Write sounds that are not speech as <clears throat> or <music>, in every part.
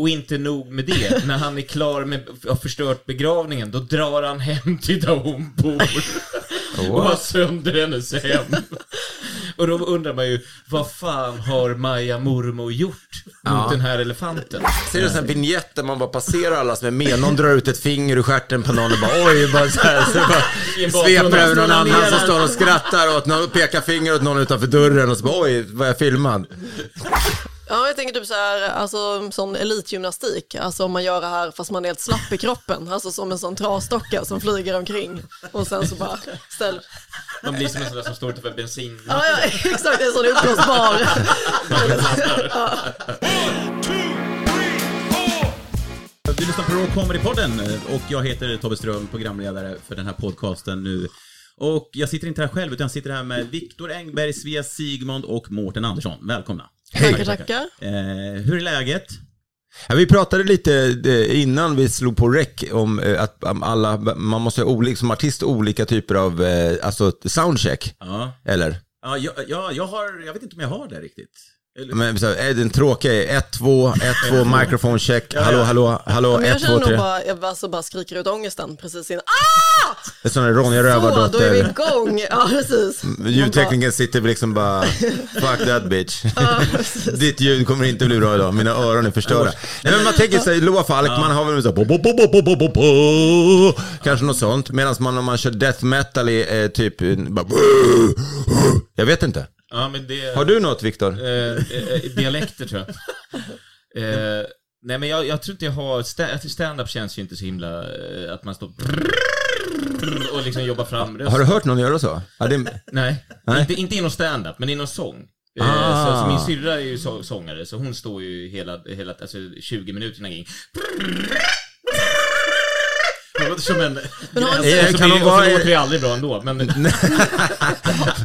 Och inte nog med det, när han är klar med har förstört begravningen, då drar han hem till där hon bor. och har sönder hennes hem. Och då undrar man ju, vad fan har Maja mormor gjort mot den här elefanten? Ser du en vignett där man bara passerar alla som är med, någon drar ut ett finger ur stjärten på någon och bara oj, bara så här, så bara sveper över någon annan som står och skrattar någon, pekar finger åt någon utanför dörren och så bara oj, var jag filmad? Ja, jag tänker typ så här, alltså sån elitgymnastik, alltså om man gör det här fast man är helt slapp i kroppen, alltså som en sån trasdocka som flyger omkring och sen så bara ställ. Man blir som en sån där som står utanför bensin. Ja, ja exakt, en sån uppblåsbar. Du lyssnar på Raw Comedy-podden och jag heter Tobbe Ström, programledare för den här podcasten nu. Och jag sitter inte här själv, utan jag sitter här med Viktor Engberg, Svea Sigmund och Mårten Andersson. Välkomna. Tackar, tackar. Eh, hur är läget? Ja, vi pratade lite eh, innan vi slog på rec om eh, att alla, man måste ha olika, som artist olika typer av, eh, alltså soundcheck, Ja. eller? Ja, jag, jag, jag har, jag vet inte om jag har det riktigt. Men så, är den tråkiga <laughs> är 1, 2, 1, 2, microphone check, hallå, hallå, hallå, Men jag 1, 2, känner nog 3. bara, jag bara, så bara skriker ut ångesten precis innan. Ah! Det är sån här Ronja Så, då är vi Rövardotter. igång. Ja, precis. Ljudtekniken sitter liksom bara, <laughs> fuck that bitch. Ditt ljud kommer inte bli bra idag, mina öron är förstörda. Nej men man tänker sig, Loa Falk, man har väl så bo, bo, bo, bo, bo, bo, bo, bo. Kanske något sånt. Medan man om man kör death metal i eh, typ, bara, jag vet inte. Ja, men det... Har du något Viktor? Eh, eh, dialekter tror jag. Eh, nej men jag, jag tror inte jag har, sta- stand-up känns ju inte så himla, eh, att man står och liksom jobbar fram rösten. Har du hört någon göra så? Ja, det, Nej, Nej. Inte, inte inom stand-up, men inom sång. Eh, Ah. Så, så min syrra är ju så, sångare, så hon står ju hela, hela alltså 20 minuter innan gig. Hon låter som en... Men har och inte- så Kan hon vara- Och så låter det aldrig bra ändå, men... <laughs>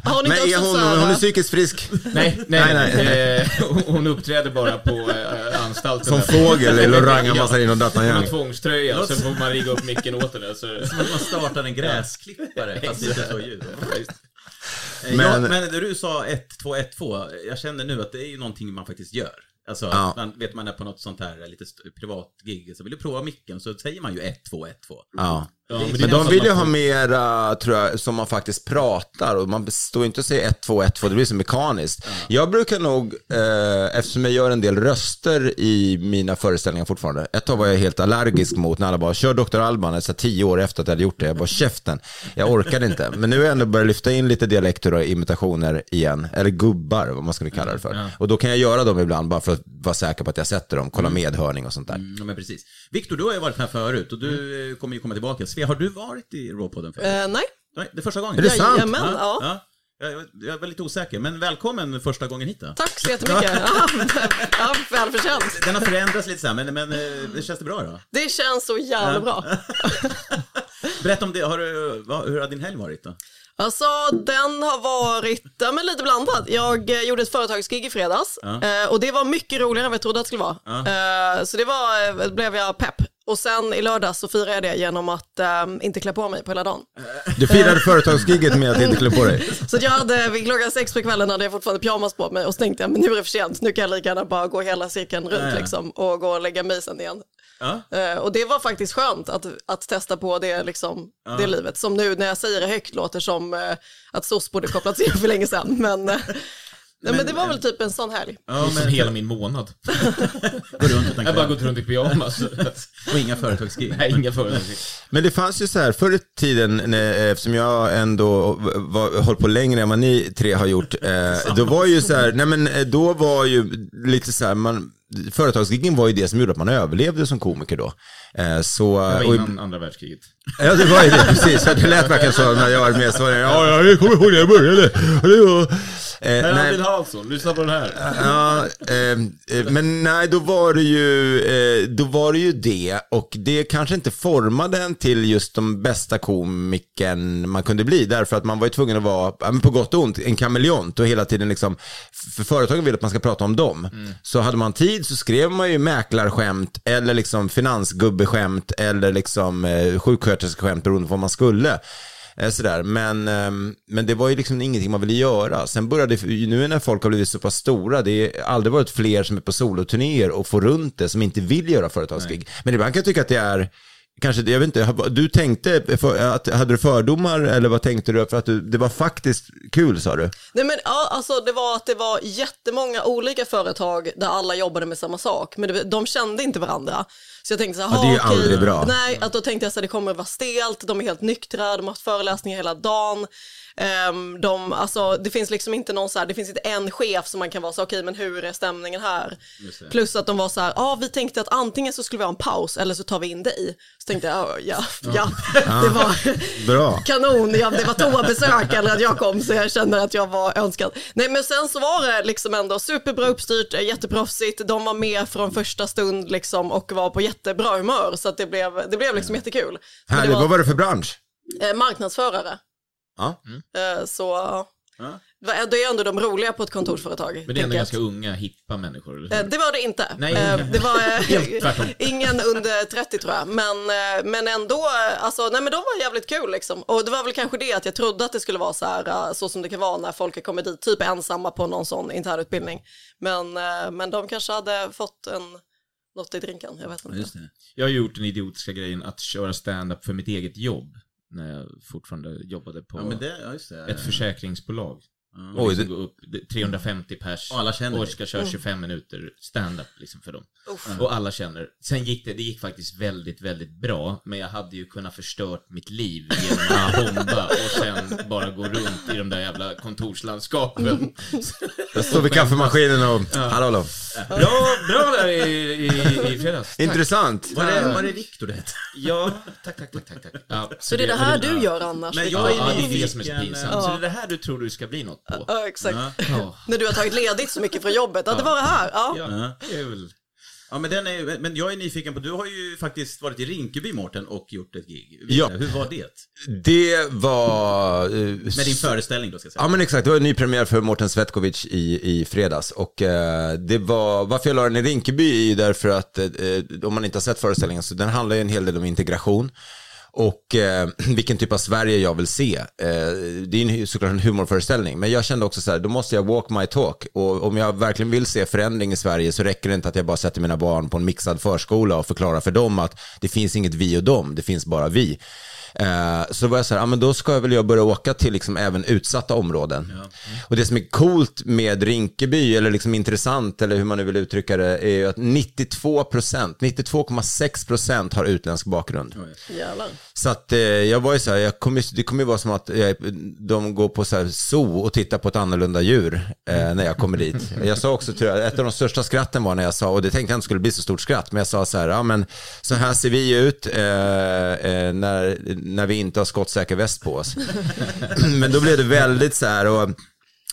Har ni men är hon, hon är psykiskt frisk? Nej, nej, Nej, nej. Eh, hon- uppträder bara på eh, anstalten. Som fågel i Loranga Massarin och Datan Med Young. en tvångströja, så får man rigga upp micken åt henne. Så... som att man startar en gräsklippare, fast inte så ljud. Men- ja, men när du sa 1, 2, 1, 2, jag känner nu att det är ju någonting man faktiskt gör. Alltså, Ja. man, vet man är på något sånt här lite privat gig, så vill du prova micken så säger man ju 1, 2, 1, 2. Ja. Ja, men Men de vill ju man ha mera, tror jag, som man faktiskt pratar och man står inte och säger 1, 2, 1, 2, det blir så mekaniskt. Jag brukar nog, eh, eftersom jag gör en del röster i mina föreställningar fortfarande, ett tag var jag helt allergisk mot när alla bara kör Dr. Alban, alltså tio år efter att jag hade gjort det, jag bara käften, jag orkade inte. Men nu har jag ändå börjat lyfta in lite dialekter och imitationer igen, eller gubbar, vad man skulle kalla det för. Och då kan jag göra dem ibland bara för att vara säker på att jag sätter dem, kolla medhörning och sånt där. Mm, ja, men precis. Viktor, du har ju varit här förut och du eh, kommer ju komma tillbaka. Svea, har du varit i Rawpodden förut? Eh, nej, Nej, det är första gången. Är det sant? Jajamän, ja. ja. Jag, jag var lite osäker, men välkommen första gången hit då. tack så jättemycket. <laughs> Ja, ja, <laughs> välförtjänt. Den har förändrats lite så här, men, men eh, det känns det bra då? Det känns så jävla bra. <laughs> Berätta om det, har du, vad, hur har din helg varit då? Alltså den har varit ja, men lite blandad. Jag eh, gjorde ett företagsgig i fredags eh, och det var mycket roligare än vad jag trodde att det skulle vara. Eh, så det var, eh, blev jag pepp. Och sen i lördags så firade jag det genom att eh, inte klä på mig på hela dagen. Du firade företagsgiget med att inte klä på dig. <laughs> Så jag hade, vid klockan sex på kvällen hade jag fortfarande pyjamas på mig och så tänkte jag men nu är det för sent, nu kan jag lika gärna bara gå hela cirkeln runt Ja, ja. liksom och gå och lägga mig sen igen. Ja. Eh, och det var faktiskt skönt att, att testa på det, liksom, det livet. Som nu när jag säger det högt låter som eh, att SOS borde kopplats in för länge sedan. Men, eh, Nej, men det var väl typ en sån helg. Ja, men hela min månad. <laughs> gå runt utan Jag har bara gått runt i pyjamas. <laughs> Och inga företagsgig. Nej, inga företag. Men det fanns ju så här, förr i tiden, när, eftersom jag ändå var, hållit på längre än vad ni tre har gjort, eh, då var ju så här, nej men eh, då var ju lite så här, man, företagsgiggen var ju det som gjorde att man överlevde som komiker då. Eh, så, Det var och- innan andra världskriget. Ja, det var ju det, precis. Det lät verkligen så när jag var med. Så ja, ja, jag kommer ihåg när jag började. Det var, eh, Albin Hansson, lyssna på den här. Ja, eh, eh, men nej, då var det ju, eh, då var det ju det och det kanske inte formade en till just de bästa komikern man kunde bli därför att man var ju tvungen att vara, på gott och ont, en kameleont och hela tiden liksom, för företagen vill att man ska prata om dem. Så hade man tid så skrev man ju mäklarskämt eller liksom finansgubbeskämt eller liksom eh, sjuksköterskeskämt beroende på vad man skulle. Eh, Sådär. Men, ehm, men det var ju liksom ingenting man ville göra. Sen började, nu när folk har blivit så pass stora, det har aldrig varit fler som är på soloturnéer och får runt det, som inte vill göra företagsgig. Men ibland kan jag tycka att det är, kanske, jag vet inte, du tänkte, att, hade du fördomar eller vad tänkte du? För att du, det var faktiskt kul sa du? Nej men ja, alltså det var att det var jättemånga olika företag där alla jobbade med samma sak, men det, de kände inte varandra. Så jag tänkte så här, Ja, det är ju "Ha, okej." aldrig bra. Nej, att då tänkte jag så här, det kommer att vara stelt, de är helt nyktra, de har haft föreläsningar hela dagen. Ehm, de, alltså, det finns liksom inte någon så här, det finns inte en chef som man kan vara så okej men hur är stämningen här? Plus att de var så här, ja ah, vi tänkte att antingen så skulle vi ha en paus eller så tar vi in dig. Så tänkte jag, "Ja, ja, ja, det var Bra. kanon, ja, det var toabesök eller att jag kom så jag kände att jag var önskad. Nej men sen så var det liksom ändå superbra uppstyrt, jätteproffsigt, de var med från första stund liksom och var på jättebra humör så att det blev, det blev liksom jättekul. Härligt, vad var det för bransch? eh, marknadsförare. Ja. Eh, så var- det är ändå de roliga på ett kontorsföretag. Men det är ändå ganska unga, hippa människor. Eller? Eh, hur? Det var det inte. Nej, Eh, det var eh, <laughs> ingen under 30 tror jag. Men, men ändå, alltså, nej men de var jävligt kul liksom. Och det var väl kanske det att jag trodde att det skulle vara så här, så som det kan vara när folk har kommit dit, typ ensamma på någon sån internutbildning. Men, men de kanske hade fått en, något i drinken, jag vet inte. Just det. Jag har gjort den idiotiska grejen att köra stand-up för mitt eget jobb. När jag fortfarande jobbade på Ja, men det, ja, just det. ett försäkringsbolag. Och Oj, liksom det- upp, det- 350 pers Och alla känner ska köra 25 minuter stand-up liksom för dem. Uff. Och alla känner. Sen gick det, det gick faktiskt väldigt, väldigt bra. Men jag hade ju kunnat förstört mitt liv genom att <laughs> bomba och sen bara gå runt i de där jävla kontorslandskapen. Jag står vid kaffemaskinen och, hallå, hallå. Bra, bra där i, i, i fredags. Tack. Intressant. Var det, var det Viktor det hette? Ja, tack, tack, tack, tack. tack. Ja, Så det är det här du gör annars? Men jag är Ja, det är det som är så pinsamt. ja. Så det är det här du tror du ska bli något på? Ja, exakt. Ja. <laughs> När du har tagit ledigt så mycket från jobbet, ja det var det här. Ja. Ja, väl... Ja, men, den är, men jag är nyfiken på, du har ju faktiskt varit i Rinkeby, Mårten, och gjort ett gig. Ja. Hur var det? Det var... eh, Med din föreställning då, ska jag säga. Ja men exakt, det var en ny premiär för Mårten Svetkovic i, i fredags. Och eh, det var, varför jag la den i Rinkeby är ju därför att, eh, om man inte har sett föreställningen, så den handlar ju en hel del om integration. Och eh, <clears throat> vilken typ av Sverige jag vill se. Eh, det är ju såklart en humorföreställning, men jag kände också så här, då måste jag walk my talk. Och om jag verkligen vill se förändring i Sverige så räcker det inte att jag bara sätter mina barn på en mixad förskola och förklarar för dem att det finns inget vi och dem, det finns bara vi. Eh, så var jag så här, ja men då ska jag väl jag börja åka till liksom även utsatta områden. Och det som är coolt med Rinkeby, eller liksom intressant, eller hur man nu vill uttrycka det, är ju att 92 procent, 92,6 procent har utländsk bakgrund. Jävlar. Så att eh, jag var ju så här, jag kommer, det kommer ju vara som att jag, de går på så här zoo och tittar på ett annorlunda djur eh, när jag kommer dit. Jag sa också, tror jag, ett av de största skratten var när jag sa, och det tänkte jag inte skulle bli så stort skratt, men jag sa så här, ja men så här ser vi ut eh, eh, när, när vi inte har skottsäker väst på oss. <clears throat> men då blev det väldigt så här, och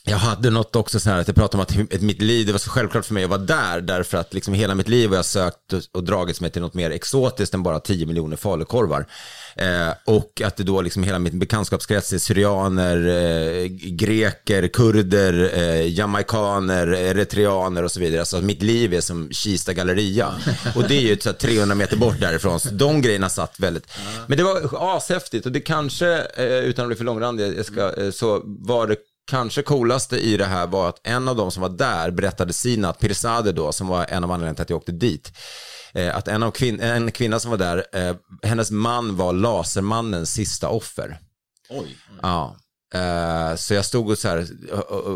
jag hade något också så här att jag pratade om att mitt liv, det var så självklart för mig att vara där därför att liksom hela mitt liv har jag sökt och, och dragits mig till något mer exotiskt än bara 10 miljoner falukorvar. Eh, och att det då liksom hela min bekantskapskrets är syrianer, eh, greker, kurder, eh, jamaikaner, eritreaner och så vidare. Alltså att mitt liv är som Kista galleria. Och det är ju så här 300 meter bort därifrån. Så de grejerna satt väldigt. Men det var ashäftigt och det kanske, eh, utan att bli för långrandig, jag ska, eh, så var det kanske coolaste i det här var att en av de som var där berättade Sina, Pirzadeh då, som var en av anledningarna till att jag åkte dit. Eh, att en, av kvin- en kvinna som var där, eh, hennes man var Lasermannens sista offer. Oj. Ja. Eh, så jag stod och, så här,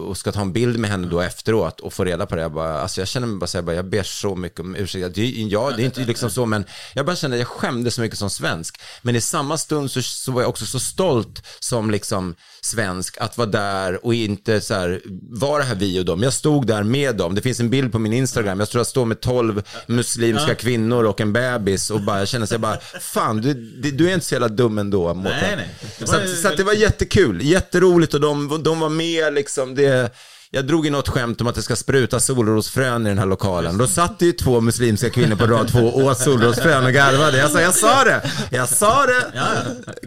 och, ska ta en bild med henne då efteråt och få reda på det. Jag, bara, alltså jag känner mig bara så här, bara, jag ber så mycket om ursäkt. Det, är- ja, det är inte liksom så, men jag bara kände att jag skämdes så mycket som svensk. Men i samma stund så, så var jag också så stolt som liksom svensk att vara där och inte så här, vara det här vi och dem. Jag stod där med dem. Det finns en bild på min Instagram. Jag tror jag står med tolv muslimska kvinnor och en bebis och bara jag känner sig bara, fan, du, du, är inte så jävla dum ändå. Mårten." Nej, nej. Det Så, var så att det var jättekul, jätteroligt och de, de var med liksom. Det, jag drog i något skämt om att det ska spruta solrosfrön i den här lokalen. Då satt det ju två muslimska kvinnor på rad två och åt solrosfrön och garvade. Jag sa, jag sa det, jag sa det.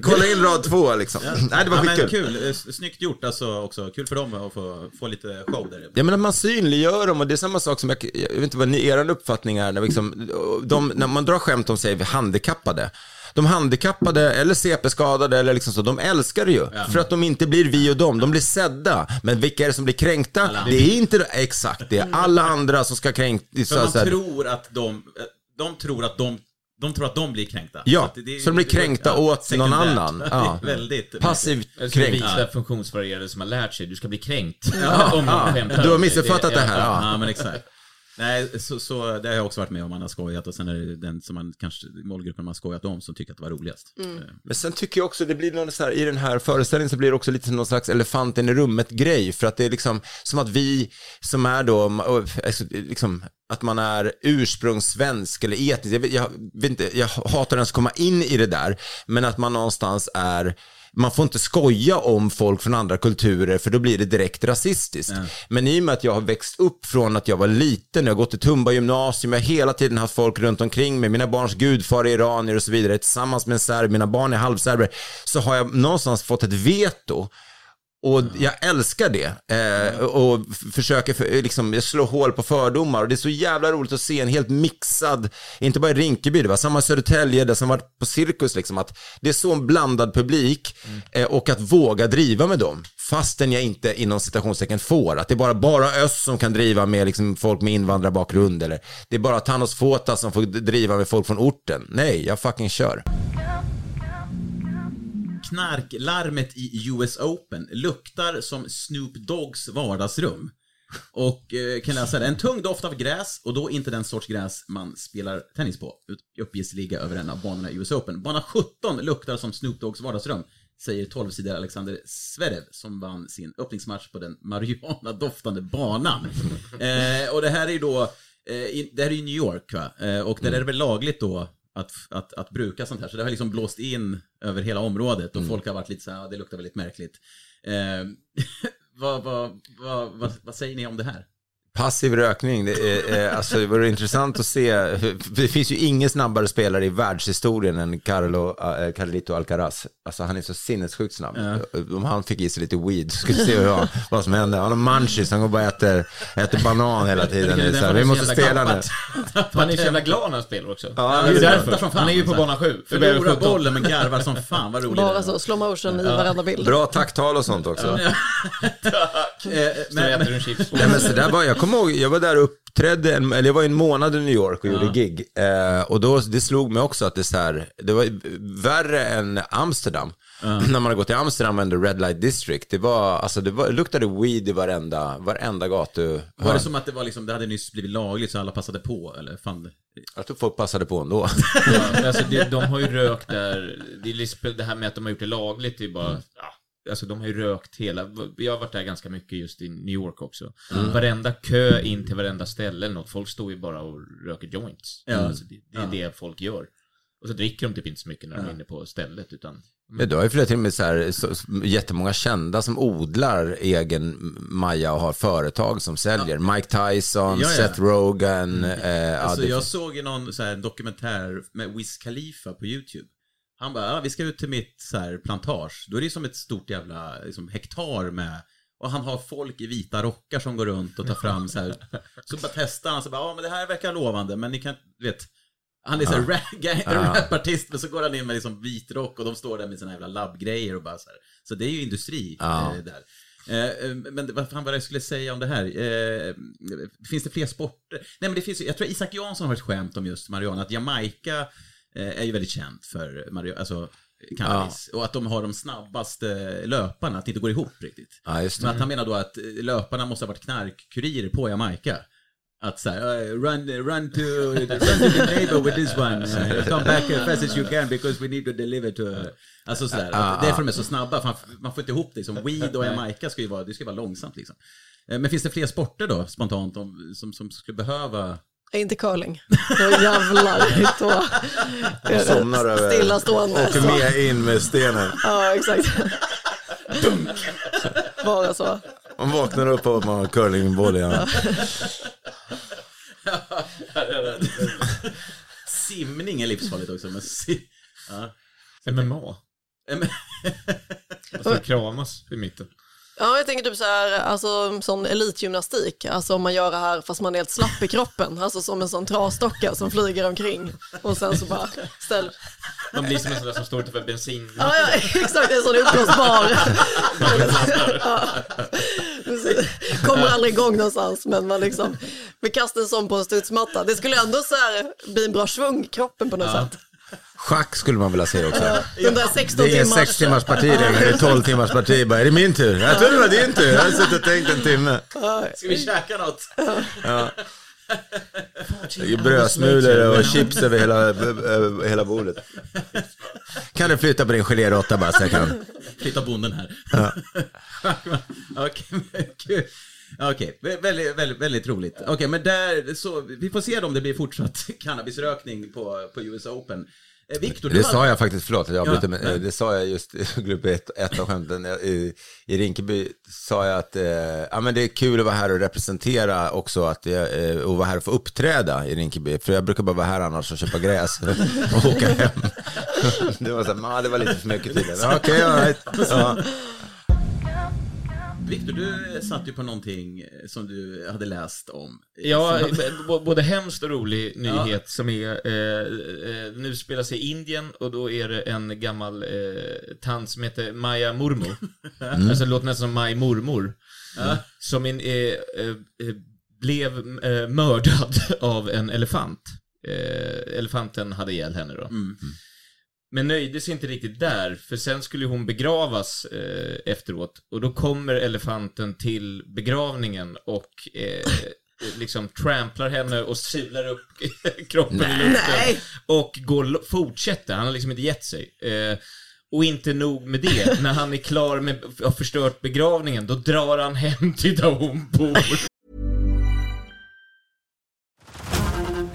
Kolla in rad två liksom. Nej, det var ja, skitkul. kul. Eh, Snyggt gjort alltså också. Kul för dem att få, få lite show där. Ja men att man synliggör dem och det är samma sak som, jag, jag vet inte vad ni, er uppfattning är, när, liksom, de, när man drar skämt om sig handikappade. De handikappade eller CP-skadade eller liksom så, de älskar det ju. För att de inte blir vi och dem, de blir sedda. Men vilka är det som blir kränkta? Det är inte, exakt, det är alla andra som ska kränka. För Så, man så här, tror att de, de tror att de, de tror att de blir kränkta. Ja, att det- så de blir kränkta åt någon sekundärt. annan. Ja. <laughs> Det är Väldigt. passivt Jag skulle kränkt. visa funktionsvarierade som har lärt sig, du ska bli kränkt. om någon skämtar Du har om missuppfattat det här. ja. Ja. Ja, men exakt. Nej, så, så det har jag också varit med om. Man har skojat och sen är det den som man kanske, målgruppen man har skojat om som tycker att det var roligast. Eh, Men sen tycker jag också, det blir någon så här, i den här föreställningen så blir det också lite någon slags elefanten i rummet-grej. För att det är liksom som att vi som är då, alltså, liksom, att man är ursprungssvensk eller etnisk, jag, vet- jag, vet inte, jag hatar ens att komma in i det där, men att man någonstans är man får inte skoja om folk från andra kulturer för då blir det direkt rasistiskt. Men i och med att jag har växt upp från att jag var liten, jag har gått i Tumba gymnasium, jag har hela tiden haft folk runt omkring mig, mina barns gudfar är iranier och så vidare, tillsammans med en serb, mina barn är halvserber, så har jag någonstans fått ett veto. Och jag älskar det. Eh, och försöker för, liksom, slå hål på fördomar. Och det är så jävla roligt att se en helt mixad, inte bara i Rinkeby, det var samma Södertälje, det som var på Cirkus, liksom, att det är så en blandad publik eh, och att våga driva med dem. Fastän jag inte inom citationstecken får. Att det är bara, bara Öst som kan driva med liksom, folk med invandrarbakgrund. Eller det är bara Thanos Fota som får driva med folk från orten. Nej, jag fucking kör. Knarklarmet i US Open luktar som Snoop Doggs vardagsrum. Och eh, kan läsa det. En tung doft av gräs och då inte den sorts gräs man spelar tennis på. Uppges ligga över en av banorna i US Open. Bana 17 luktar som Snoop Doggs vardagsrum. Säger 12-sidare Alexander Zverev som vann sin öppningsmatch på den marijuana-doftande banan. <laughs> Eh, och det här är ju då, eh, i, det här är ju New York va? Eh, och där är det väl lagligt då att, att, att bruka sånt här. Så det har liksom blåst in över hela området och folk har varit lite så här, "Ja, det luktar väldigt märkligt. Eh, <laughs> vad, vad, vad, vad säger ni om det här? Passiv rökning, det, är, alltså, det vore intressant att se. Det finns ju ingen snabbare spelare i världshistorien än Carlo, äh, Carlito Alcaraz. Alltså han är så sinnessjukt snabb. Om han fick i sig lite weed, så skulle vi se hur han, vad som händer. Han har munchies, han går bara och äter, äter banan hela tiden. Det är vi måste spela nu. Han är så jävla glad när han spelar också. Ja, det är ju det är därför. fan, Han är ju på bana 7. Förlorar bollen men garvar som fan, vad roligt Bara så, slow motion i varenda bild. Bra tacktal och sånt också. <laughs> Eh, Så men, äter du en chips. Nej, men kommer ihåg, jag var där och uppträdde, en, eller jag var en månad i New York och gjorde gig. Eh, och då, det slog mig också att det, så här, det var värre än Amsterdam. <laughs> När man har gått till Amsterdam and the Red Light District. Det, var, alltså, det, var, det luktade weed i varenda, varenda gatu. var det som att det var liksom, det hade nyss blivit lagligt så alla passade på eller fan? Jag tror folk passade på ändå. <laughs> Ja, alltså det, de har ju rökt där, det, är liksom, det här med att de har gjort det lagligt, det är bara, ja, alltså de har ju rökt hela, jag har varit där ganska mycket just i New York också. Varenda kö in till varenda ställe eller något, folk står ju bara och röker joints. Ja. Alltså det, det är det folk gör. Och så dricker de typ inte så mycket när de är inne på stället, utan Ja, du har ju flera till och med så här, så, så, jättemånga kända som odlar egen maja och har företag som säljer. Mike Tyson, Ja, ja. Seth Rogen. Eh, ja, Alltså, det, jag såg i någon så här, dokumentär med Wiz Khalifa på YouTube. Han bara, ja, vi ska ut till mitt så här, plantage. Då är det som ett stort jävla liksom, hektar med och han har folk i vita rockar som går runt och tar fram så här. Så bara testar han, så bara, ja men det här verkar lovande, men ni kan, vet. Han är så här rap, gang- rapartist, men så går han in med liksom vit rock och de står där med sina jävla labbgrejer och bara så här. Så det är ju industri Ja. eh, där. Eh, eh, men vad fan var det jag skulle säga om det här? Eh, finns det fler sporter? Nej men det finns jag tror Isak Jansson har ett skämt om just Mariana, att Jamaica är ju väldigt känt för Mariana, alltså cannabis. Och att de har de snabbaste löparna, att det inte går ihop riktigt. Ja, just det. Men att han menar då att eh, löparna måste ha varit knarkkurirer på Jamaica. Att såhär, run, run, to, run to the neighbor with this one. <laughs> Come back as fast as you can because we need to deliver to... Alltså sådär, att därför de är så snabba. För man, får inte ihop det. Som weed och Jamaica ska ju vara, det ska vara långsamt liksom. Eh, Men finns det fler sporter då, spontant, om, som, som skulle behöva... Inte curling. Då jävlar. Då det Somnar över- stillastående. Åker med in med stenen. Ja, exakt. Bara så. Man vaknar upp att man har curlingboll i handen. Simning är livsfarligt också. Men si... ja. MMA. Men- Alltså kramas i mitten. Ja, jag tänker typ så här, alltså sån elitgymnastik, alltså om man gör det här fast man är helt slapp i kroppen, alltså som en sån trasdocka som flyger omkring och sen så bara ställ. Man blir som en sån där som står utanför bensin. Ja, ja exakt, en sån uppblåsbar. ja. Kommer aldrig igång någonstans, men man liksom, vi kastar en sån på en studsmatta. Det skulle ändå så här bli en bra svung i kroppen på något sätt. Schack skulle man vilja se också. 16 Det är timmars... 6 timmars parti längre, det är 12 timmars parti. Bara, är det min tur? Jag tror det var din tur. Jag har suttit och tänkt en timme. Ska vi käka något? Det är Brödsmulor och chips över hela, över hela bordet. Kan du flytta på din geléråtta bara så jag kan? Flytta bonden här. <laughs> Okej, kul. Okej, vä- väldigt, väldigt, väldigt roligt. Okej, men där, så, vi får se om det blir fortsatt <laughs> cannabisrökning på, på US Open. Eh, Viktor, du Det hade- sa jag faktiskt, förlåt att jag Ja, men nej. eh, det sa jag just i <laughs> grupp ett, av skämten. I, I Rinkeby sa jag att eh, ja, men det är kul att vara här och representera också, att jag, eh, och vara här och få uppträda i Rinkeby. För jag brukar bara vara här annars och köpa gräs <laughs> och åka hem. <laughs> Det var så här, "Ma, det var lite för mycket tydligen. Okej, all right. ja. Viktor, du satt ju på någonting eh, som du hade läst om. Ja, Som- b- både hemskt och rolig nyhet som är, eh, eh, nu spelar sig i Indien och då är det en gammal eh, tant som heter Maja Murmo. Alltså det låter nästan som Maj Mormor. Som en, eh, eh, eh, blev eh, mördad <laughs> av en elefant. Eh, elefanten hade ihjäl henne då. Men nöjde sig inte riktigt där, för sen skulle hon begravas eh, efteråt. Och då kommer elefanten till begravningen och eh, <laughs> liksom tramplar henne och sular upp <laughs> kroppen i luften. Nej. Och går, fortsätter, han har liksom inte gett sig. Eh, och inte nog med det, när han är klar med, har förstört begravningen, då drar han hem till där hon bor.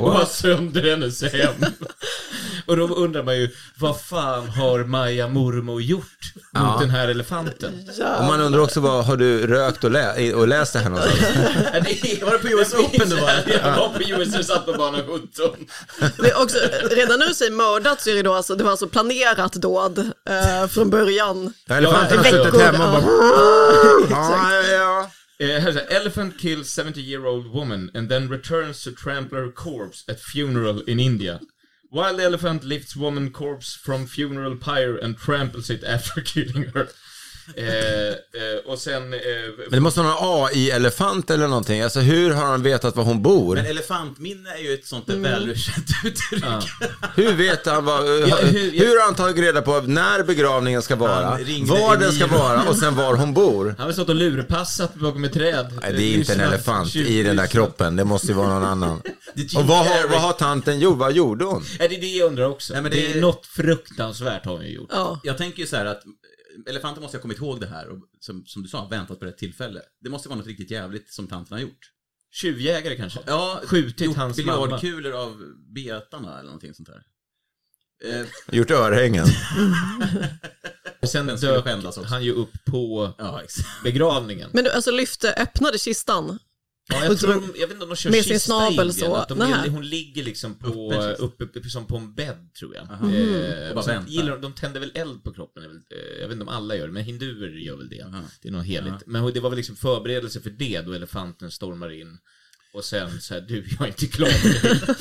och har sönder hennes <laughs> hem. Och då undrar man ju, vad fan har Maja mormor gjort mot den här elefanten? Och man undrar också, vad, har du rökt och, lä och läst det här någonstans? <laughs> var det på US Open du var? <laughs> Jag var på US och satt på bana 17. Det är också, redan när du säger mördat så är det då alltså, det var alltså planerat dåd eh, från början. Ja, elefanten har suttit hemma och bara... Exakt. Ja, ja. Uh, Är Elephant kills 70 year old woman and then returns to trample her corpse at funeral in India. Wild elephant lifts woman corpse from funeral pyre and tramples it after <laughs> killing her. Eh, eh, och sen... Eh, Men det måste vara någon AI-elefant eller någonting. Alltså hur har han vetat var hon bor? Men elefantminne är ju ett sånt där välkänt <laughs> uttryck. Hur vet han vad, Ja, hur, hur- hur har han tagit reda på när begravningen ska vara, var den ska vara och sen var hon bor? han har väl stått och lurpassat bakom ett träd. Nej, det är inte en elefant i den där kroppen. Det måste ju vara någon annan. <laughs> Och vad har, vad har tanten gjort? Vad gjorde hon? Nej, det är det jag undrar också. Nej, men det... det är är- något fruktansvärt har hon ju gjort. Ja. Jag tänker ju så här att elefanten måste ha kommit ihåg det här och som, som du sa, väntat på rätt tillfälle. Det måste vara något riktigt jävligt som tanten har gjort. Tjuvjägare kanske? Ja, Skjutit gjort hans biljardkulor av betarna eller någonting sånt där. Eh, Gjort örhängen? <laughs> Sen Den skulle dök han ju upp på ja, begravningen. Men du, alltså lyfte, öppnade kistan. Ja, jag, tror, de- jag vet inte om de kör med sin snabel så. De, hon ligger liksom på, Uppe uppe, uppe, som på en bädd, tror jag. Eh, Och sen väntar. gillar de, de tänder väl eld på kroppen, eh, jag vet inte om alla gör det, men hinduer gör väl det. Aha. Det är något heligt. Ja. Men det var väl liksom förberedelse för det, då elefanten stormar in. Och sen så här, du, jag är inte klar med dig.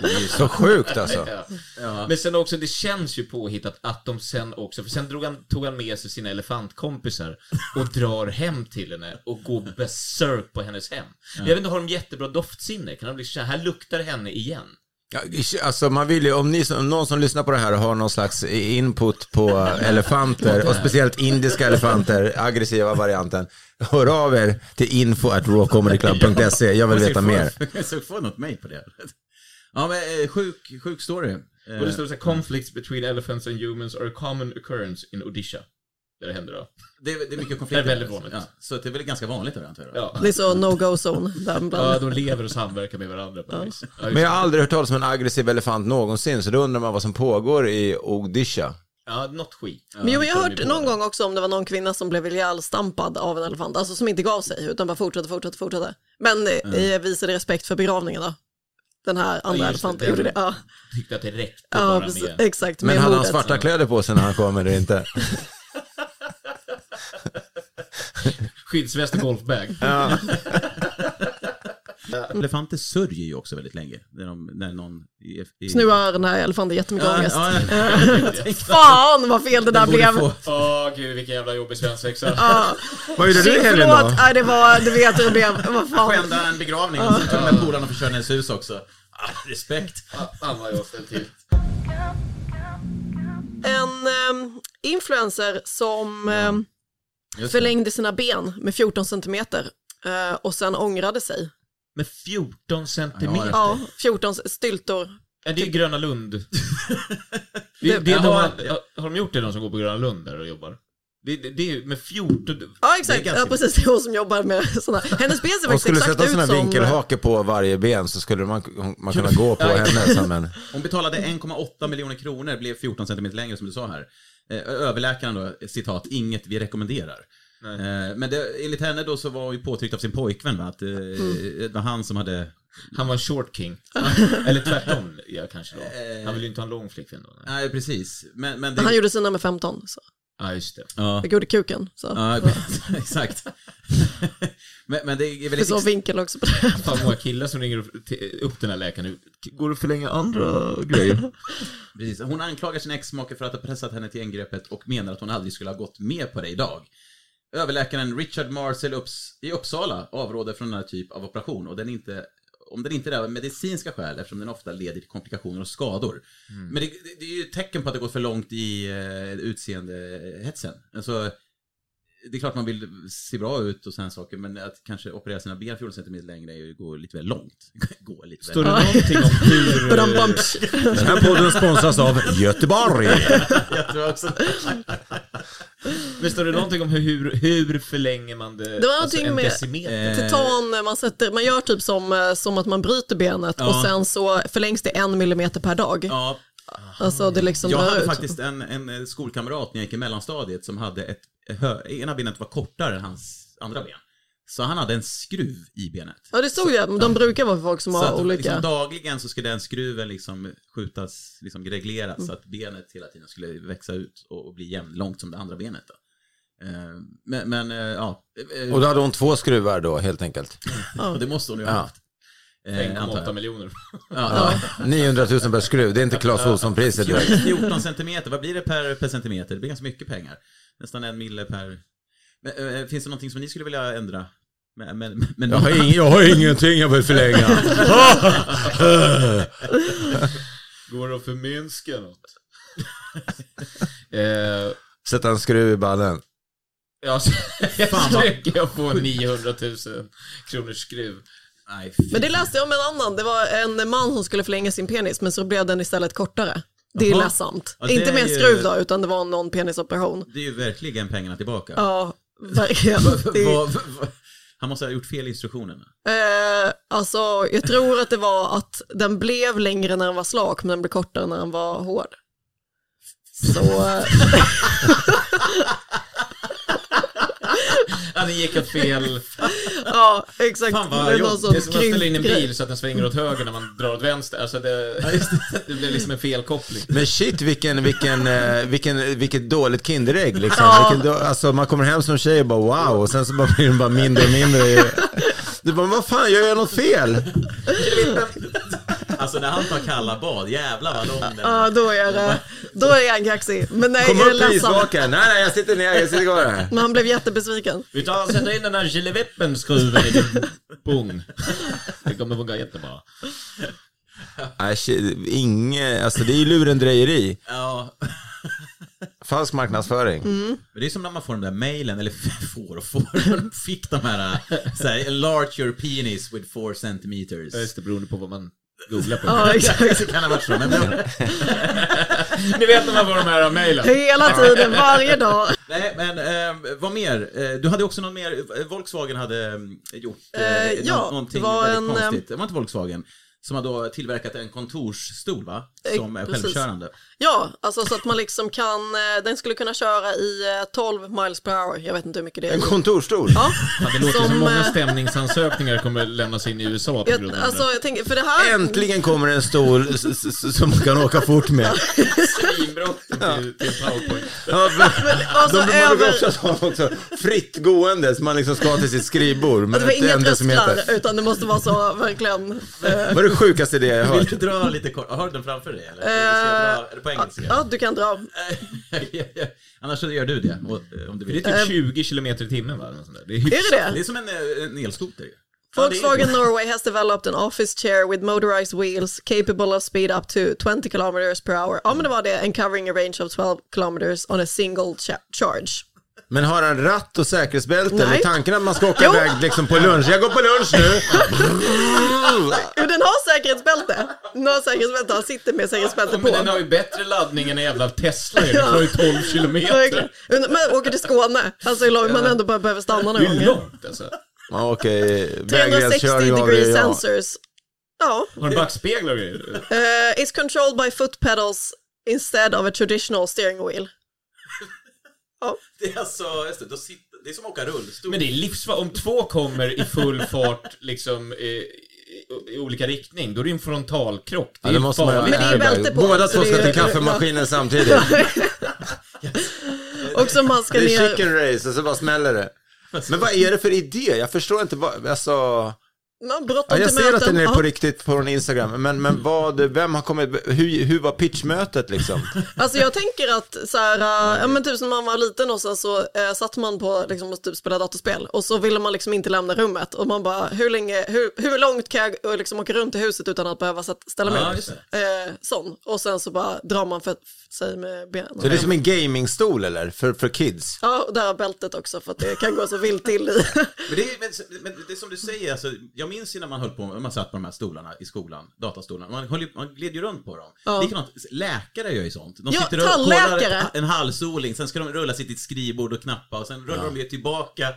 Det är så sjukt alltså. Ja. Ja. Men sen också, det känns ju påhittat att de sen också, för sen drog han, tog han med sig sina elefantkompisar och drar hem till henne och går berserk på hennes hem. Jag vet inte, har de jättebra doftsinne? Kan de bli så här, här luktar det henne igen? Ja, Alltså man vill ju, om, ni, om någon som lyssnar på det här har någon slags input på <laughs> elefanter, och speciellt indiska elefanter, aggressiva varianten, hör av er till info at rawcomedyclub.se. Jag vill veta mer. <laughs> Jag ska få något mejl på det. Ja, men eh, sjuk, sjuk story. Eh, Och det står så här, conflicts between elephants and humans are a common occurrence in Odisha. Där det händer då. det, är- det är mycket Det är konflikter. väldigt vanligt. Ja, så det är väl ganska vanligt där antar jag. Ja. Det är så no-go-zone där Ja, de lever och samverkar med varandra på något vis. Ja, Men jag har aldrig hört talas om en aggressiv elefant någonsin, så då undrar man vad som pågår i Odisha. Ja, något skit. Men jo, jag har hört någon gång också om det var någon kvinna som blev ihjälstampad av en elefant, alltså som inte gav sig utan bara fortsatte, fortsatte, fortsatte. Men eh, visade respekt för begravningen då. Den här andra det, elefanten gjorde det. Ja, Tyckte att det räckte ja bara med... exakt. Men med hade han svarta kläder på sig när han kom eller inte? <laughs> Skyddsväst och golfbag. <laughs> Elefanter sörjer ju också väldigt länge. När, de, när någon... I, i, Så nu har den här elefanten jättemycket Ja, ångest. ja, ja. <laughs> Fan vad fel det där blev. Åh gud, vilken jävla jobbig svensexa. Ja. Vad gjorde du i helgen då? Nej, det var, du vet hur det blev. Vad fan. Skända en begravning och sen tog med polarna och försörjde hennes hus också. Ah, respekt. Fan vad jag ställt till. En ehm, influencer som ehm, Just det. Förlängde sina ben med 14 centimeter eh, och sen ångrade sig. Med 14 centimeter. Ja, 14 styltor. Ja, <laughs> det är Gröna Lund. det, Det- har, har de gjort det, de som går på Gröna Lund där och jobbar? Det, det, det är med 14... Ja Det är exakt, ja, precis. Det är hon som jobbar med sådana. Hennes ben ser Hon faktiskt skulle exakt sätta ut som... vinkelhake på varje ben så skulle man, man kunna gå på henne som en... Hon betalade 1,8 miljoner kronor, blev 14 centimeter längre som du sa här. Eh, överläkaren då, citat, inget vi rekommenderar. Eh, men det, enligt henne då så var ju påtryckt av sin pojkvän va? Att eh, det var han som hade... Han var short king. <laughs> Eller tvärtom, ja kanske då. Han vill ju inte ha en lång flickvän då. Nej. Nej, precis. Men, men det... Han gjorde sina med 15, så. Ja, just det. Ja, Jag gjorde kuken. Så. ja <laughs> exakt. Men, men det är väldigt... så vinkel också på det. Fan många killar som ringer upp- den här läkaren nu. Går det att förlänga andra grejer? <laughs> Precis. Hon anklagar sin exmake för att ha pressat henne till ingreppet och menar att hon aldrig skulle ha gått med på det idag. Överläkaren Richard Marcel Upps i Uppsala avråder från den här typ av operation och den inte om den inte är av medicinska skäl eftersom den ofta leder till komplikationer och skador. Men det, det, det är ju ett tecken på att det gått för långt i uh, utseendehetsen. Alltså, det är klart man vill se bra ut och sådana saker, men att kanske operera sina ben 14 cm längre är ju gå lite väl långt. <laughs> gå lite Står väl det någonting om <laughs> hur... Den här podden sponsras av Göteborg. Jag tror också Men står det någonting om hur, hur, förlänger man det? Det var någonting en med- decimeter? Eh, Titan, man, sätter, man gör typ som, eh, som att man bryter benet Ja. och sen så förlängs det en millimeter per dag. Ja, Alltså det liksom Jag hade ut. faktiskt en, en skolkamrat när jag gick i mellanstadiet som hade ett, hö, ena benet var kortare än hans andra ben. Så han hade en skruv i benet. Ja det stod ju, men de brukar vara för folk som Så har att olika. liksom dagligen så skulle den skruven liksom skjutas, liksom regleras Mm. så att benet hela tiden skulle växa ut och, och bli jämnlångt som det andra benet. Då. Eh, Men, men eh, ja. Eh, Och då hade hon två skruvar då helt enkelt. <laughs> och det måste hon ju ha Ja. haft. Eh, antar 1,8 jag. miljoner. Ja, ja. 900 000 per skruv, det är inte Clas Ohlson-priset direkt. 14 centimeter, vad blir det per, per centimeter? Det blir ganska mycket pengar. Nästan en mille per... Men, äh, finns det någonting som ni skulle vilja ändra? Men, men, men, Jag har, ing, jag har ingenting jag vill förlänga. <laughs> Går det att förminska något? <laughs> eh, Sätta en skruv i ballen. ja, <laughs> jag få 900 000 kronors skruv. Nej. Men det läste jag om en annan. Det var en man som skulle förlänga sin penis men så blev den istället kortare. Det är Jaha. ledsamt. Ja, Inte en ju- skruv då, utan det var någon penisoperation. Det är ju verkligen pengarna tillbaka. Ja, verkligen. <laughs> Det, Han måste ha gjort fel i instruktionerna. eh, alltså, jag tror att det var att den blev längre när den var slak, men den blev kortare när den var hård. Så, <laughs> Ja, den gick åt fel. ja, exakt. Fan, vad Det sån Det är som att ställa in en bil så att den svänger åt höger när man drar åt vänster. Alltså det, det <laughs> blev liksom en felkoppling. Men shit vilken, vilken, eh, vilken, vilket dåligt Kinderägg liksom. Ja. Vilken då, alltså man kommer hem som tjej och bara wow och sen så bara blir den bara mindre och mindre. <laughs> Du bara, vad fan, gör jag något fel? <laughs> Alltså när han tar kalla bad, jävlar vad lång den Ja, då är det, <laughs> då är jag kaxig. Men nej, Kom jag är upp isvaken. Nej, nej, jag sitter ner, jag sitter kvar här. Men han blev jättebesviken. Vi tar och sätter in den här Gilleveppen-skruven i din pung. Det kommer funka jättebra. Shit, inget, alltså det är ju lurendrejeri. Ja. Falsk marknadsföring. Mm. Men det är som när man får de där mailen, eller <laughs> får och får, de fick de här, så här, enlarge your penis with four centimeters. Just det, beroende på vad man googlar på. Ja, exakt. <laughs> Det kan ha varit så, men det, Ni vet när man får de här mejlen. Hela tiden, varje dag. Nej, men eh, vad mer? Eh, du hade också någon mer, eh, Volkswagen hade eh, gjort eh, Eh, ja, nå- någonting det var väldigt en, konstigt. Det var inte Volkswagen. Som har då tillverkat en kontorsstol, va? Eh, Som är precis. självkörande. Ja, alltså så att man liksom kan, eh, den skulle kunna köra i eh, 12 miles per hour. Jag vet inte hur mycket det är. En kontorsstol. Ja, Ja, det låter som, Som, många eh, stämningsansökningar kommer lämnas in i USA på grund av alltså det. jag tänker, för det här, Äntligen kommer en stol som man kan åka fort med. Svinbråttom till, till powerpoint. Ja, men, <laughs> alltså, de, brukar också ha också fritt gående så man liksom ska till sitt skrivbord. Men det var inga som trösklar, utan det måste vara så verkligen. eh, <laughs> Vad är det sjukaste det jag har Vill hört? du dra lite kort? Har du den framför dig eller? Ska jag dra, är det på engelska? Ja, du kan dra. <laughs> Annars så gör du det, om du Det vill. är typ 20 kilometer i timmen va? Något sånt där. Det är hyfsat. Är det det? Det är som en, eh, en elskoter Volkswagen Norway has developed an office chair with motorized wheels capable of speed up to 20 kilometers per hour. Ja, men det var det. And covering a range of 12 kilometers on a single cha- charge. Men har han ratt och säkerhetsbälte? Nej. Med tanken att man ska åka iväg liksom på lunch. Jag går på lunch nu. <laughs> Den har säkerhetsbälte. Den har säkerhetsbälte. Han sitter med säkerhetsbälte Ja, på. men den har ju bättre laddning än en jävla Tesla. Den får ju 12 Ja, kilometer. Men åker till Skåne. Alltså man ändå bara behöver stanna några Det är långt alltså. Ja, okej. 360 Vägränskörning har degree ja. sensors. Ja. Har den backspeglar och grejer? Uh, it's controlled by foot pedals instead of a traditional steering wheel. <laughs> Det är alltså, just det, då sitter, det är som att åka rullstol. Men det är livsfarligt. Om två kommer i full fart liksom i, i, i olika riktning, då är det en frontalkrock. Det Ja, är det ju måste man farligt. Men det är airbag. bälte på, Båda så två det ska är- till kaffemaskinen samtidigt. <laughs> <laughs> Och som man ska Det är ner... chicken race och så bara smäller det. Men vad är det för idé? Jag förstår inte vad, alltså... Man Ja, jag ser att den är på riktigt på en Instagram, men, men vad, vem har kommit, hur, hur var pitchmötet liksom? <laughs> Alltså jag tänker att så här, äh, ja men typ som när man var liten och sen så äh, satt man på liksom och typ spela datorspel och så ville man liksom inte lämna rummet och man bara hur länge, hur, hur långt kan jag äh, liksom åka runt i huset utan att behöva sätt- ställa mig just Eh, sån. Och sen så bara drar man för sig med benen. Så det är som en gamingstol eller? För, för kids? Ja, och där har bältet också för att det kan gå så vilt till i. <laughs> Men det, är, men, men det är som du säger, alltså, jag minns ju när man höll på, man satt på de här stolarna i skolan, datastolarna, man, höll, man gled ju runt på dem. Ja. Likadant, läkare gör ju sånt. De Ja, sitter och kollar en halsoling, sen ska de rulla sig till ett skrivbord och knappa och sen rullar de ju tillbaka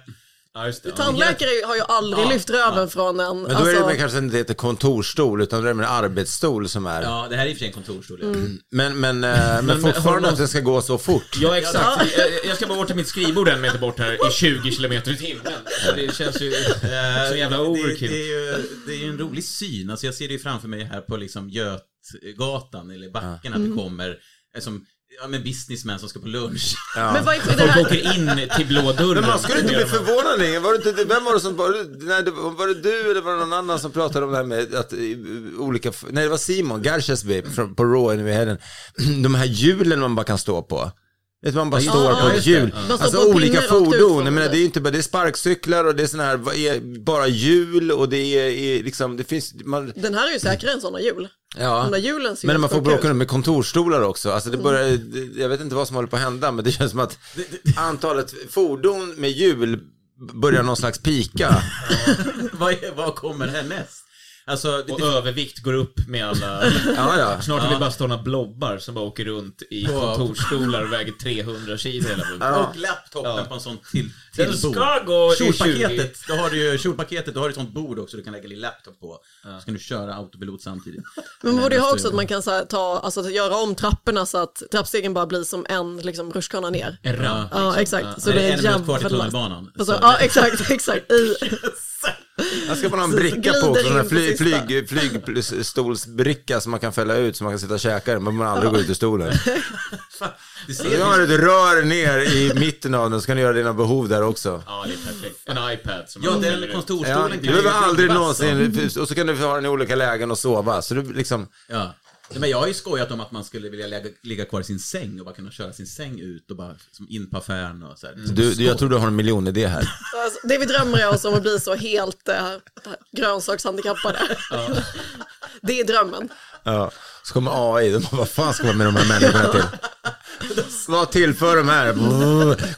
Ja, just det. Ja. Tandläkare har ju aldrig Ja, lyft röven från en. Men då är det alltså- kanske inte ett kontorstol, utan det är en arbetsstol som är... Ja, det här är i och för sig en kontorsstol. ja. Men, men, eh, men, Men- fortfarande men- att det ska gå så fort. Ja, exakt. Jag- Jag ska bara bort till mitt skrivbord en meter bort här i 20 kilometer i timmen. Det känns ju så jävla det, overkill. det, är ju, det är ju en rolig syn. Alltså jag ser det ju framför mig här på liksom Götgatan eller backen att det kommer eh, som ja, men businessmän som ska på lunch. Men vad är det Folk här? åker in till blå dörren. Men man skulle inte bli förvånad Inge. var det inte, vem var det som, var det, nej, det, var det du eller var det någon annan som pratade om det här med att eh, olika, nej det var Simon Garchesby från- på Raw i Heden. <clears throat> De här hjulen man bara kan stå på. Vet man bara står ja, på ett hjul. Står Alltså olika fordon. Jag menar, det. är ju inte bara, det är sparkcyklar och det är såna här, bara hjul och det är, är liksom, det finns, man, Den här är ju säkrare än sådana hjul. Ja. De där hjulen ser Men man får bråka med kontorstolar också. Alltså det börjar, det- jag vet inte vad som håller på att hända, men det känns som att antalet fordon med hjul börjar någon slags pika. <laughs> vad, är- vad kommer härnäst? Alltså, det, Och övervikt går upp med alla... <laughs> Ja, ja. Snart har vi bara sådana blobbar som bara åker runt i kontorsstolar och väger 300 kilo hela tiden. och laptopen Ja. på en sån till, Den till bord. ska gå i 20. Kjolpaketet, då har du ju kjolpaketet, då har du ett sånt bord också du kan lägga din laptop på. Så kan du köra autopilot samtidigt. Men man borde ju ha också att man kan så här, ta, alltså att göra om trapporna så att trappstegen bara blir som en liksom, rutschkana ner. En ramp. Ja, liksom. exakt. Så Det det är en minut kvar till tunnelbanan. Och Så så, ja, det- exakt, exakt. I, <laughs> Jag ska bara ha en bricka på också, på fly, flyg, flygstolsbricka som man kan fälla ut så man kan sitta och käka den, men man aldrig går ut ur stolen. Du har ett rör ner i mitten av den så kan du göra dina behov där också. Ja, det är perfekt. En iPad som Ja, man den kontorsstolen Ja, kan du behöver aldrig någonsin, och så kan du ha den i olika lägen och sova. Så du liksom, Ja. Men jag har ju skojat om att man skulle vilja lägga, ligga kvar i sin säng och bara kunna köra sin säng ut och bara som in på affären och så här. du, du, jag tror du har en miljon idé här. alltså, det vi drömmer är oss om att bli så helt äh, grönsakshandikappade. Det är drömmen. Ja. Så kommer AI, de bara, vad fan ska man med de här människorna till? Vad tillför de här?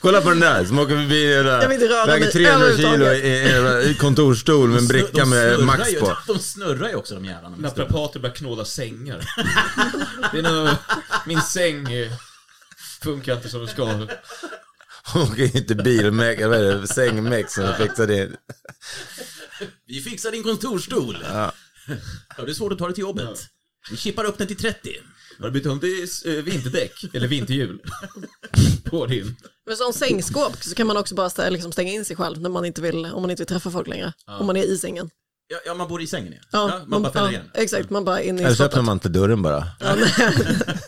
Kolla på den där som åker förbi den Jag vill inte röra där. Väger mig 300 kilo i, i, i kontorsstol med en De bricka med snurrar max ju, på. De snurrar ju också de jävlarna. Naprapater börjar knåda sängar. det är nog, min säng funkar inte som den ska. Åker inte bilmek, vad är det, som fixar det. Vi fixar din kontorsstol. Ja. <laughs> det är svårt att ta dig till jobbet. Vi chippar upp den till 30. Har du bytt om till eh, vinterdäck? Eller vinterhjul? <laughs> På din. Men som sängskåp så kan man också bara stä- liksom stänga in sig själv när man inte vill, om man inte vill träffa folk längre. Om man är i sängen. Ja, ja, man bor i sängen ja. Ja, ja man bara fäller ja, igen. Exakt, man bara in i Eller så skåpet. öppnar man inte dörren bara. Ja, nej, <laughs>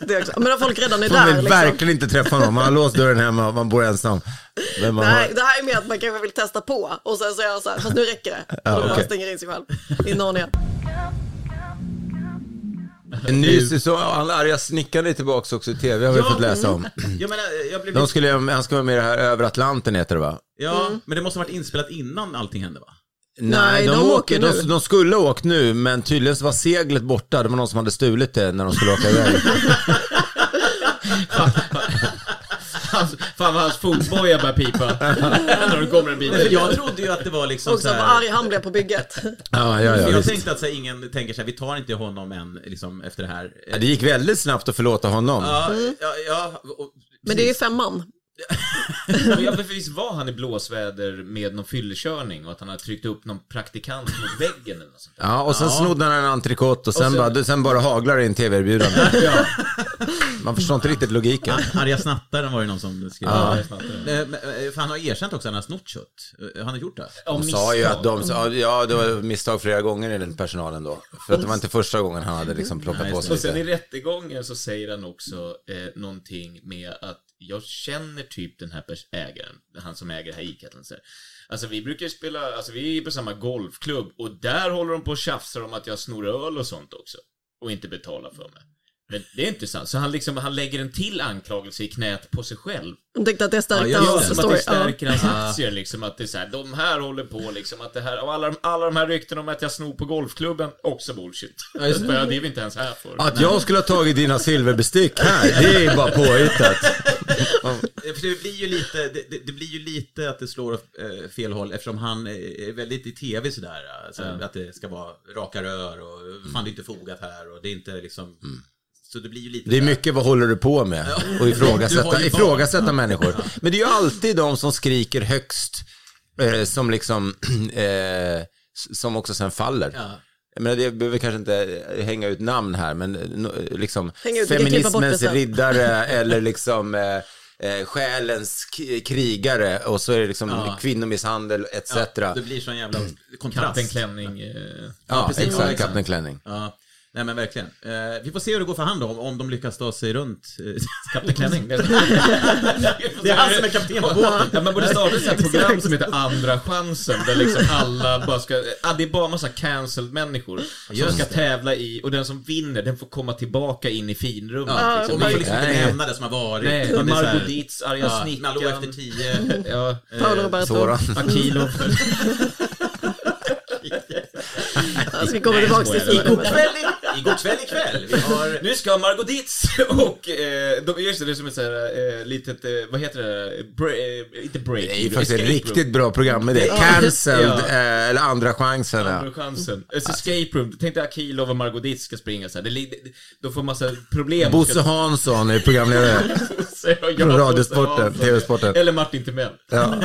det är också. Men om folk redan är Man där vill liksom. verkligen inte träffa någon. Man har låst dörren hemma och man bor ensam. Men man Nej, har... det här är mer att man kanske vill testa på och sen så är jag så här, fast nu räcker det. Ja, och då bara okej. stänger in sig själv i Narnia. En ny säsong, alla arga snickare är tillbaka också i tv har vi Ja, fått läsa om. Jag menar, jag blev De skulle, han ska vara med i det här Över Atlanten heter det va? Ja, men det måste ha varit inspelat innan allting hände va? Nej, de åker nu. de, de skulle ha åkt nu, men tydligen var seglet borta. Det var någon som hade stulit det när de skulle åka iväg. <laughs> Fan vad hans fotboja börjar pipa. <laughs> När det kommer en bil. För jag trodde ju att det var liksom Och så vad här... arg han blev på bygget. <laughs> Ja, ja, ja. Jag visst. tänkte att så här, ingen tänker så här, vi tar inte honom än, liksom, efter det här. Ja, det gick väldigt snabbt att förlåta honom. Ja, ja, ja och, Men det är ju femman. Ja, för visst var han i blåsväder med någon fyllekörning och att han hade tryckt upp någon praktikant mot väggen eller något sånt där. Ja, och sen snodde han en entrecote och sen, sen- bara, sen bara haglar det in tv-erbjudande. <laughs> Ja, Man förstår inte riktigt logiken. Arga snattaren var ju någon som skrev. ja. Ja. För han har erkänt också att han har snott kött. Eh, Han har gjort det. De sa ju att de ja det var misstag flera gånger i den personalen då. För att det var inte första gången han hade liksom plockat på sig Och sen i rättegången så säger han också eh, någonting med att jag känner typ den här ägaren, han som äger det här här. Alltså vi brukar spela, alltså vi är på samma golfklubb och där håller de på och tjafsar om att jag snor öl och sånt också. Och inte betalar för mig. Men det är inte sant. Så han liksom, han lägger en till anklagelse i knät på sig själv. De tänkte att det stärkte Ja, hans det. Som att story. det stärker hans <laughs> aktier liksom. Att det är så här, de här håller på liksom. Att det här, och alla, alla de här rykten om att jag snor på golfklubben, också bullshit. Ja, det. <laughs> det är vi inte ens här för. Att jag skulle ha tagit dina silverbestick här, det är bara påhittat. <laughs> För det blir ju lite, det, det, blir ju lite att det slår eh, fel håll eftersom han är väldigt i tv sådär. Alltså, Att det ska vara raka rör och fan det är inte fogat här och det är inte liksom... Så det blir ju lite Det är sådär- mycket vad håller du på med? Och ifrågasätta, ifrågasätta människor. Men det är ju alltid de som skriker högst Eh, som liksom, <clears throat> eh, som också sen faller. Ja. Jag menar, det behöver kanske inte eh, hänga ut namn här, men eh, no- liksom ut, feminismens riddare <laughs> eller liksom eh, eh, själens krigare och så är det liksom Ja. kvinnomisshandel etc. Ja, Ja, det blir sån jävla kontrast. Kapten Klänning. Eh, Ja, precis. exakt, exakt. Kapten Klänning. Ja, nej men verkligen. Eh, vi får se hur det går för han då, om, om de lyckas ta sig runt. eh, <laughs> Kapten Klänning. <laughs> det är han som är kapten på båten. Ja, man borde starta ett <laughs> program som heter Andra chansen, där liksom alla bara ska, ja, det är bara massa cancelled människor som Just ska det. tävla i, och den som vinner, den får komma tillbaka in i finrummet. Ja, liksom. och man får Det är- liksom inte nämna det som har varit. Nej, utan det är så här- Margot Dietz, Arga ja, Snickaren. Malou efter tio. Ja, Paolo Roberto. Soran. Akilov. Jag ska komma tillbaka till skojar. I- igår kväll ikväll. Vi har... Nu ska Margot Dietz och, eh, de, just det, det är som ett såhär, eh, litet, eh, vad heter det, Bre eh, inte break. Det är faktiskt ett riktigt bra program med det. Ja. Cancelled, Ja. eh, eller andra chansen. Andra Ja. chansen. Ett escape room. Tänk dig Akilov och Margot Dietz ska springa så här. Det, li- det, de får massa problem. Bosse Hansson är programledare. <laughs> Från Radiosporten, TV-sporten. Eller Martin Timell. Ja. <laughs>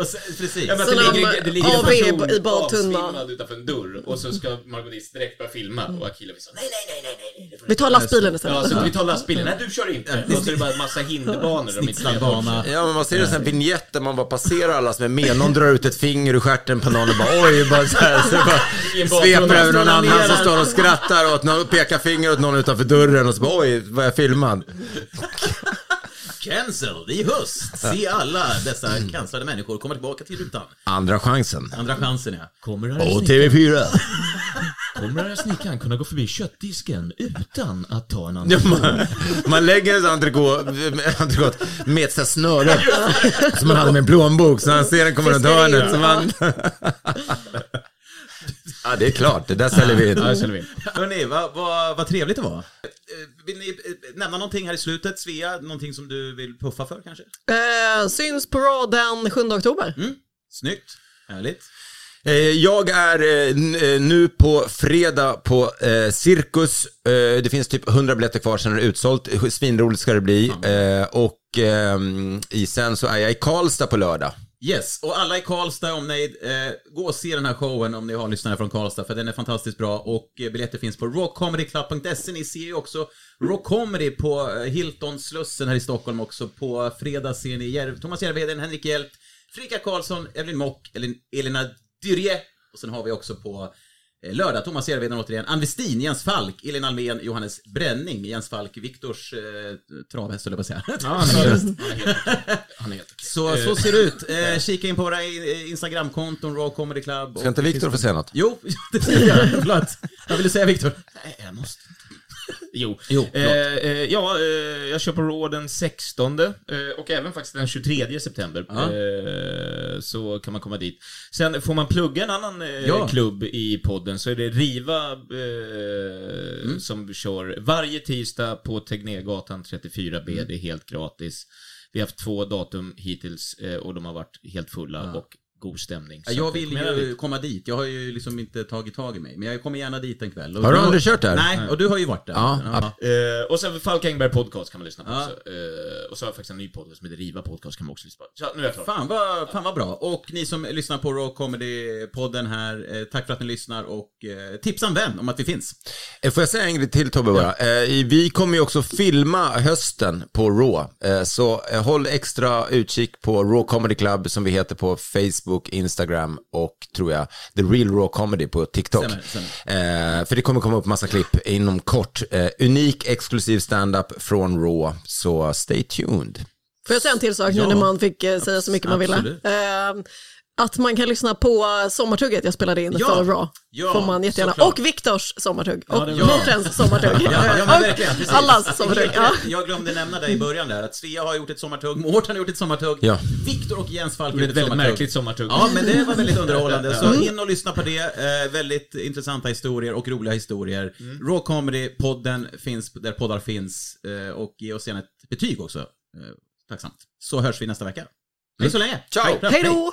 Och sen, precis. Ja, Så det de, ligger, det ligger en AV person i badtunna. avsvimmad utanför en dörr och så ska Margot Dietz direkt börja filma och Akilov är så nej, nej, nej, nej, nej, Vi tar lastbilen Ja, istället. så vi tar lastbilen. Nej, du kör inte. Och så är det bara en massa hinderbanor. de inte Snitslad vet vart. bana. Ja, men man ser en sån här vignett där man bara passerar alla som är med. Någon drar ut ett finger ur stjärten på någon och bara oj, bara så här, så en bara sveper över någon annan som står och skrattar åt någon, pekar finger åt någon utanför dörren och så bara oj, var jag filmad? <laughs> Cancelled i höst. Se alla dessa cancellade människor komma tillbaka till rutan. Andra chansen. Andra chansen ja. Kommer den Och här snickaren- TV4. kommer den här snickaren kunna gå förbi köttdisken utan att ta en Ja, annan? man, man lägger en sån entrecote, entrecote med ett sånt här snöre som man hade med en plånbok så han ser den kommer runt hörnet. Så man... ja, det är klart. Det där säljer vi in. Ja, det känner vi. Hörrni, vad, vad, vad trevligt det var. Vill ni eh, nämna någonting här i slutet, Svea? Någonting som du vill puffa för kanske? Eh, syns på Raw den 7 oktober. Snyggt. Härligt. Eh, Jag är eh, nu på fredag på Cirkus. Det finns typ 100 biljetter kvar, sen är det utsålt. Svinroligt ska det bli. Och ehm, i, sen så är jag i Karlstad på lördag. Yes, och alla i Karlstad om ni eh, gå och se den här showen om ni har lyssnare från Karlstad för den är fantastiskt bra och eh, biljetter finns på rockcomedyclub.se. Ni ser ju också Rock Comedy på eh, Hilton Slussen här i Stockholm också. På fredag ser ni Järv, Thomas Järvheden, Henrik Hjelt, Frika Karlsson, Evelyn Mock, Elin, Elina Dyrje och sen har vi också på lördag Thomas Järvheden återigen, Ann Westin, Jens Falk, Elin Almen, Johannes Bränning, Jens Falk, Viktors eh, travhäst höll jag på att säga. Ja, han är helt, han är helt, han är helt okej. Så, så ser det ut. Eh, kika in på våra eh, Instagramkonton, Raw Comedy Club. Ska inte Viktor få säga något? Jo, <laughs> det ska jag. Förlåt. Vad vill du säga Viktor? Nej, jag måste. Jo. Jo, eh, eh, ja, eh, jag kör på Raw den 16 eh, och även faktiskt den 23 september. Ja. Eh, så kan man komma dit. Sen får man plugga en annan eh, Ja. klubb i podden så är det Riva Mm. som kör varje tisdag på Tegnérgatan 34B. Mm. Det är helt gratis. Vi har haft två datum hittills och de har varit helt fulla och god stämning. Ja, Så Jag vill ju dit. komma dit. Jag har ju liksom inte tagit tag i mig. Men jag kommer gärna dit en kväll. Och Har du aldrig kört där? Nej, och du har ju varit där. Ja, Eh, och sen Falk Engberg podcast kan man lyssna på Ja. också. Eh, och så har jag faktiskt en ny podcast som heter Riva podcast kan man också lyssna på. Så nu är jag klar. Fan vad, fan vad bra. Och ni som lyssnar på Raw Comedy-podden här, eh, tack för att ni lyssnar och eh, tipsa en vän om att vi finns. Eh, Får jag säga en grej till Tobbe bara? Eh, vi kommer ju också filma hösten på Raw. Så håll extra utkik på Raw Comedy Club som vi heter på Facebook, Instagram och tror jag The Real Raw Comedy på TikTok. Stämmer, stämmer. Eh, för det kommer komma upp massa klipp inom kort. Eh, unik exklusiv stand-up från Raw, så stay tuned. Får jag säga en till sak nu Ja. när man fick eh, säga så mycket man ville? Absolut. Eh, att man kan lyssna på Sommartugget jag spelade in Ja. för Raw. Ja, får man jättegärna. såklart. Och Viktors sommartugg. Ja, och Mårtens sommartugg. <laughs> Ja, ja, <laughs> verkligen, precis. allas sommartugg. Ja. Jag glömde nämna det i början där, att Svea har gjort ett sommartugg, Mårten har gjort ett sommartugg, Ja. Viktor och Jens Falk har gjort ett väldigt sommartugg. märkligt sommartugg. Ja, men det var väldigt underhållande. <laughs> Så in och lyssna på det. Eh, väldigt intressanta historier och roliga historier. Raw Comedy-podden finns där poddar finns. Eh, och ge oss gärna ett betyg också. Eh, tacksamt. Så hörs vi nästa vecka. Hej så länge! Ciao. Hej då!